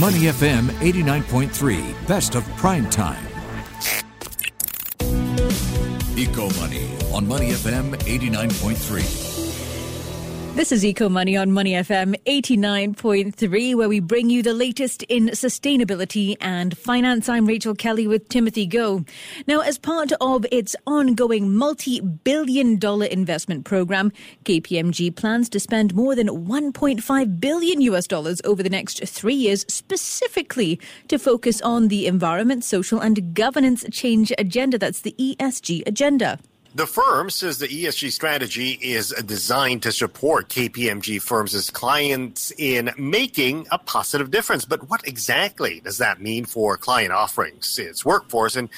Money FM 89.3, best of prime time. Eco Money on Money FM 89.3. This is Eco Money on Money FM 89.3, where we bring you the latest in sustainability and finance. I'm Rachel Kelly with Timothy Go. Now, as part of its ongoing multi billion dollar investment program, KPMG plans to spend more than 1.5 billion US dollars over the next three years, specifically to focus on the environment, social, and governance change agenda. That's the ESG agenda. The firm says the ESG strategy is designed to support KPMG firms' clients in making a positive difference. But what exactly does that mean for client offerings, its workforce, and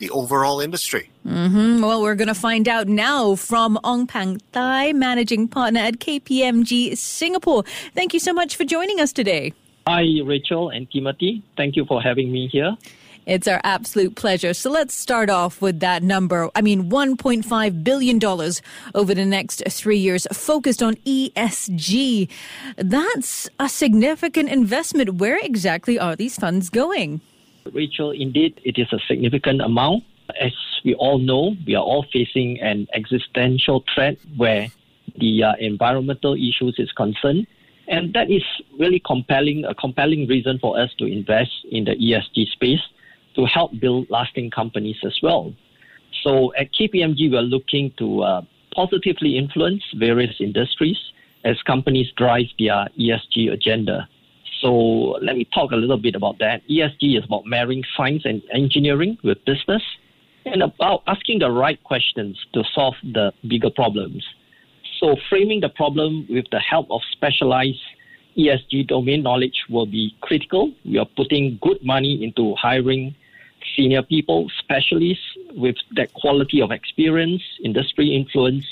the overall industry? Mm-hmm. Well, we're going to find out now from Ong Pang Thai, managing partner at KPMG Singapore. Thank you so much for joining us today. Hi, Rachel and Timothy. Thank you for having me here. It's our absolute pleasure. So let's start off with that number. I mean, $1.5 billion over the next three years focused on ESG. That's a significant investment. Where exactly are these funds going? Rachel, indeed, it is a significant amount. As we all know, we are all facing an existential threat where the uh, environmental issues is concerned. And that is really compelling, a compelling reason for us to invest in the ESG space to help build lasting companies as well. So at KPMG, we're looking to uh, positively influence various industries as companies drive their ESG agenda. So let me talk a little bit about that. ESG is about marrying science and engineering with business and about asking the right questions to solve the bigger problems. So framing the problem with the help of specialized ESG domain knowledge will be critical. We are putting good money into hiring senior people, specialists with that quality of experience, industry influence,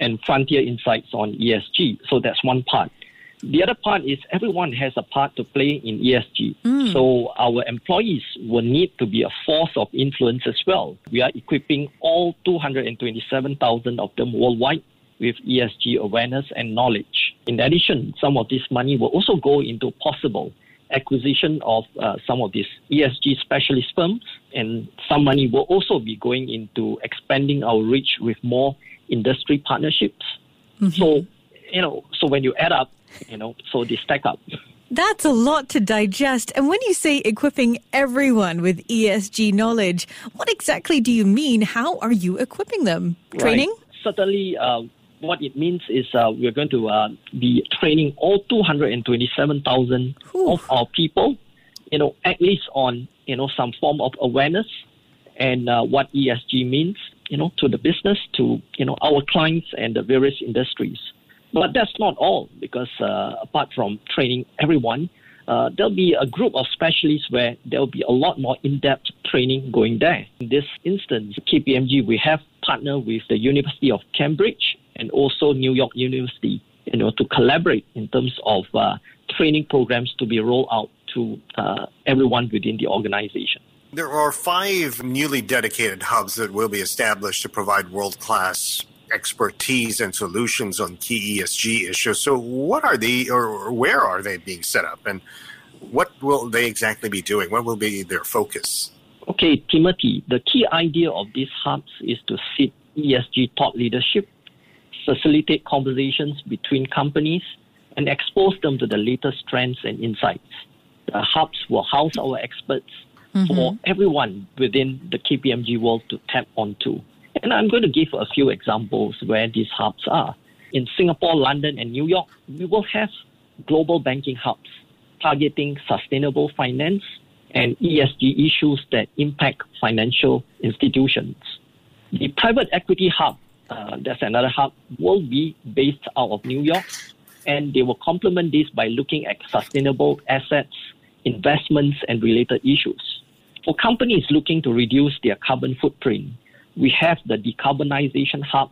and frontier insights on ESG. So that's one part. The other part is everyone has a part to play in ESG. Mm. So our employees will need to be a force of influence as well. We are equipping all 227,000 of them worldwide with ESG awareness and knowledge. In addition, some of this money will also go into possible acquisition of uh, some of these ESG specialist firms, and some money will also be going into expanding our reach with more industry partnerships. Mm-hmm. So, you know, so when you add up, you know, so they stack up. That's a lot to digest. And when you say equipping everyone with ESG knowledge, what exactly do you mean? How are you equipping them? Training? Right. Certainly, uh, what it means is uh, we're going to uh, be training all 227,000 of our people, you know, at least on, you know, some form of awareness and uh, what ESG means, you know, to the business, to, you know, our clients and the various industries. But that's not all because uh, apart from training everyone, uh, there'll be a group of specialists where there'll be a lot more in-depth training going there. In this instance, KPMG, we have partnered with the University of Cambridge and also New York University, you know, to collaborate in terms of uh, training programs to be rolled out to uh, everyone within the organization. There are five newly dedicated hubs that will be established to provide world class expertise and solutions on key ESG issues. So, what are they, or where are they being set up, and what will they exactly be doing? What will be their focus? Okay, Timothy, the key idea of these hubs is to seek ESG thought leadership facilitate conversations between companies, and expose them to the latest trends and insights. The hubs will house our experts mm-hmm. for everyone within the KPMG world to tap onto. And I'm going to give a few examples where these hubs are. In Singapore, London, and New York, we will have global banking hubs targeting sustainable finance and ESG issues that impact financial institutions. The private equity hub uh, that's another hub, will be based out of New York. And they will complement this by looking at sustainable assets, investments, and related issues. For companies looking to reduce their carbon footprint, we have the decarbonization hub,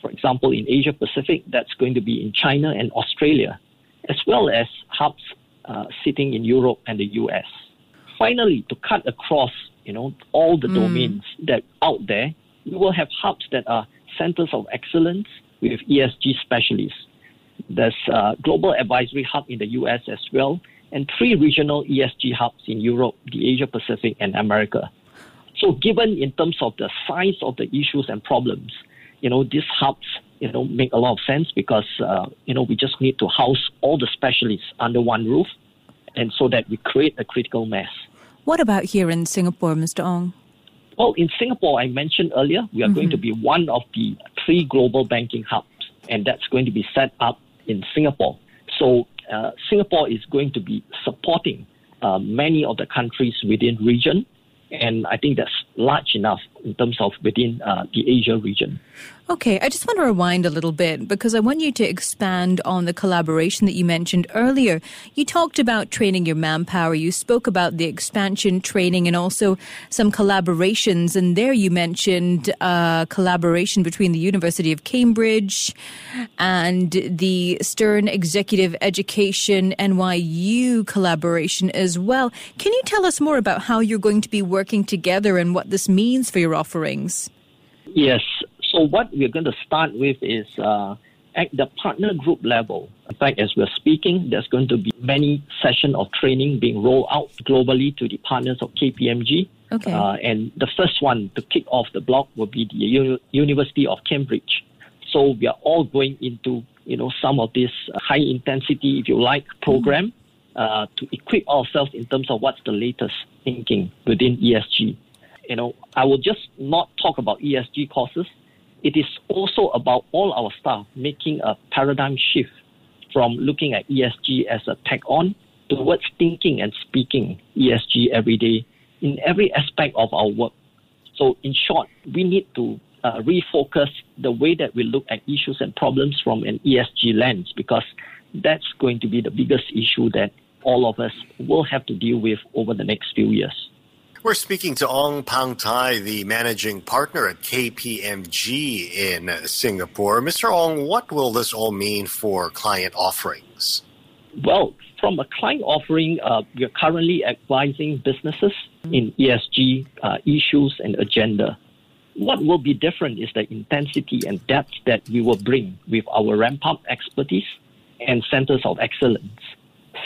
for example, in Asia Pacific, that's going to be in China and Australia, as well as hubs uh, sitting in Europe and the US. Finally, to cut across, you know, all the mm. domains that out there, we will have hubs that are centers of excellence with ESG specialists. There's a global advisory hub in the US as well, and three regional ESG hubs in Europe, the Asia Pacific, and America. So, given in terms of the size of the issues and problems, you know, these hubs, you know, make a lot of sense because, uh, you know, we just need to house all the specialists under one roof, and so that we create a critical mass. What about here in Singapore, Mr. Ong? Well, in Singapore, I mentioned earlier, we are mm-hmm. going to be one of the three global banking hubs, and that's going to be set up in Singapore. So, uh, Singapore is going to be supporting uh, many of the countries within region and I think that's large enough in terms of within uh, the Asia region. Okay, I just want to rewind a little bit because I want you to expand on the collaboration that you mentioned earlier. You talked about training your manpower, you spoke about the expansion training and also some collaborations. And there you mentioned uh, collaboration between the University of Cambridge and the Stern Executive Education NYU collaboration as well. Can you tell us more about how you're going to be working together and what this means for your offerings? Yes. So what we're going to start with is uh, at the partner group level. In fact, as we're speaking, there's going to be many sessions of training being rolled out globally to the partners of KPMG. Okay. Uh, and the first one to kick off the block will be the U- University of Cambridge. So we are all going into you know some of this high intensity, if you like, program mm-hmm. uh, to equip ourselves in terms of what's the latest thinking within ESG. You know, I will just not talk about ESG courses it is also about all our staff making a paradigm shift from looking at ESG as a tag on towards thinking and speaking ESG every day in every aspect of our work. So, in short, we need to uh, refocus the way that we look at issues and problems from an ESG lens because that's going to be the biggest issue that all of us will have to deal with over the next few years. We're speaking to Ong Pang Thai, the managing partner at KPMG in Singapore. Mr. Ong, what will this all mean for client offerings? Well, from a client offering, uh, we are currently advising businesses in ESG uh, issues and agenda. What will be different is the intensity and depth that we will bring with our ramp up expertise and centers of excellence,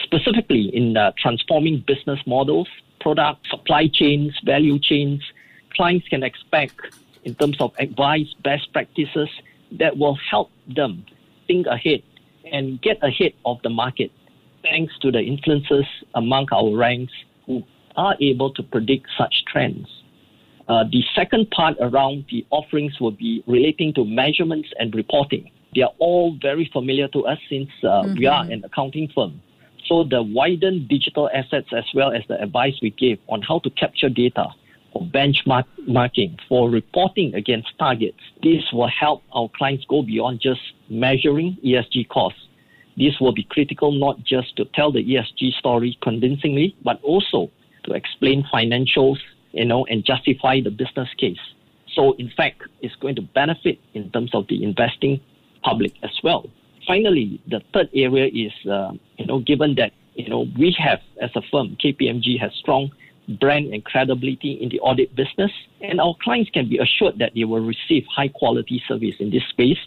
specifically in uh, transforming business models product supply chains, value chains, clients can expect in terms of advice, best practices that will help them think ahead and get ahead of the market thanks to the influences among our ranks who are able to predict such trends. Uh, the second part around the offerings will be relating to measurements and reporting. They are all very familiar to us since uh, mm-hmm. we are an accounting firm. So the widened digital assets as well as the advice we gave on how to capture data for benchmarking, for reporting against targets, this will help our clients go beyond just measuring ESG costs. This will be critical not just to tell the ESG story convincingly, but also to explain financials, you know, and justify the business case. So in fact, it's going to benefit in terms of the investing public as well finally, the third area is, uh, you know, given that, you know, we have, as a firm, KPMG has strong brand and credibility in the audit business, and our clients can be assured that they will receive high quality service in this space,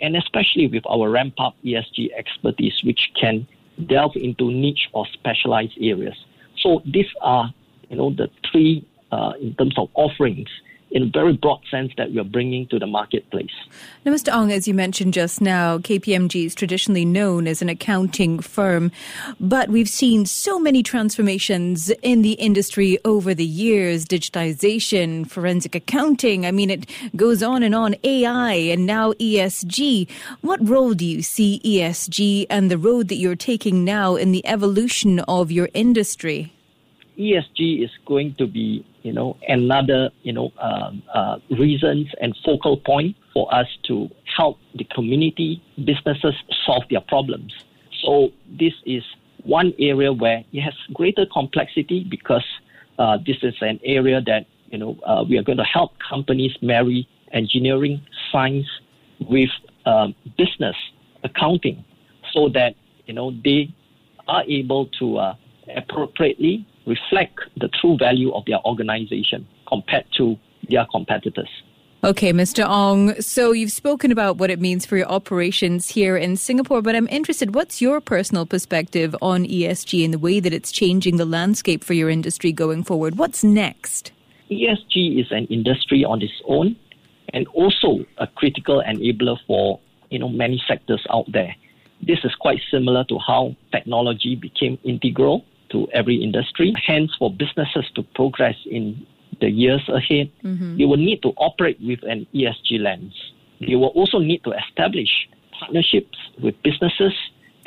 and especially with our ramp up ESG expertise, which can delve into niche or specialized areas. So these are, you know, the three uh, in terms of offerings in a very broad sense that we are bringing to the marketplace. Now, Mr. Ong, as you mentioned just now, KPMG is traditionally known as an accounting firm, but we've seen so many transformations in the industry over the years digitization, forensic accounting. I mean, it goes on and on, AI, and now ESG. What role do you see ESG and the road that you're taking now in the evolution of your industry? ESG is going to be, you know, another, you know, um, uh, reasons and focal point for us to help the community businesses solve their problems. So this is one area where it has greater complexity because uh, this is an area that you know uh, we are going to help companies marry engineering, science with um, business accounting, so that you know they are able to uh, appropriately reflect the true value of their organization compared to their competitors. Okay, Mr. Ong. So you've spoken about what it means for your operations here in Singapore, but I'm interested, what's your personal perspective on ESG and the way that it's changing the landscape for your industry going forward? What's next? ESG is an industry on its own and also a critical enabler for you know many sectors out there. This is quite similar to how technology became integral to every industry. Hence, for businesses to progress in the years ahead, mm-hmm. you will need to operate with an ESG lens. You will also need to establish partnerships with businesses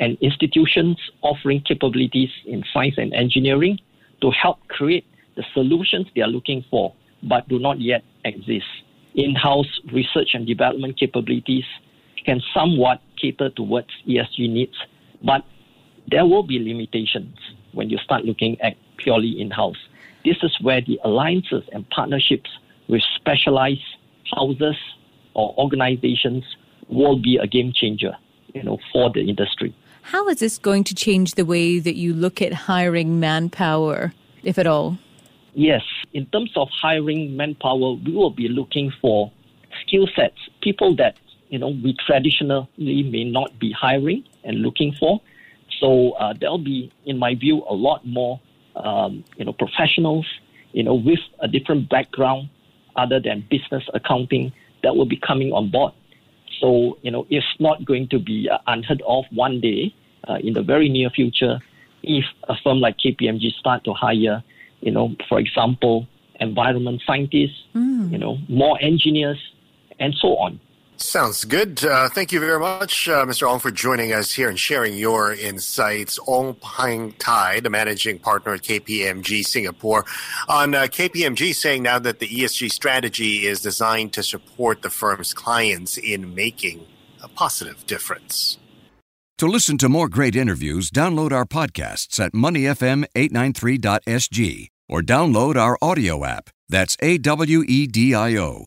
and institutions offering capabilities in science and engineering to help create the solutions they are looking for but do not yet exist. In house research and development capabilities can somewhat cater towards ESG needs, but there will be limitations when you start looking at purely in house. This is where the alliances and partnerships with specialized houses or organizations will be a game changer, you know, for the industry. How is this going to change the way that you look at hiring manpower, if at all? Yes, in terms of hiring manpower, we will be looking for skill sets, people that you know we traditionally may not be hiring and looking for. So uh, there'll be, in my view, a lot more um, you know, professionals, you know, with a different background other than business accounting that will be coming on board. So, you know, it's not going to be uh, unheard of one day uh, in the very near future if a firm like KPMG start to hire, you know, for example, environment scientists, mm. you know, more engineers, and so on. Sounds good. Uh, thank you very much, uh, Mr. Ong, for joining us here and sharing your insights. Ong Pang Thai, the managing partner at KPMG Singapore, on uh, KPMG saying now that the ESG strategy is designed to support the firm's clients in making a positive difference. To listen to more great interviews, download our podcasts at moneyfm893.sg or download our audio app. That's A W E D I O.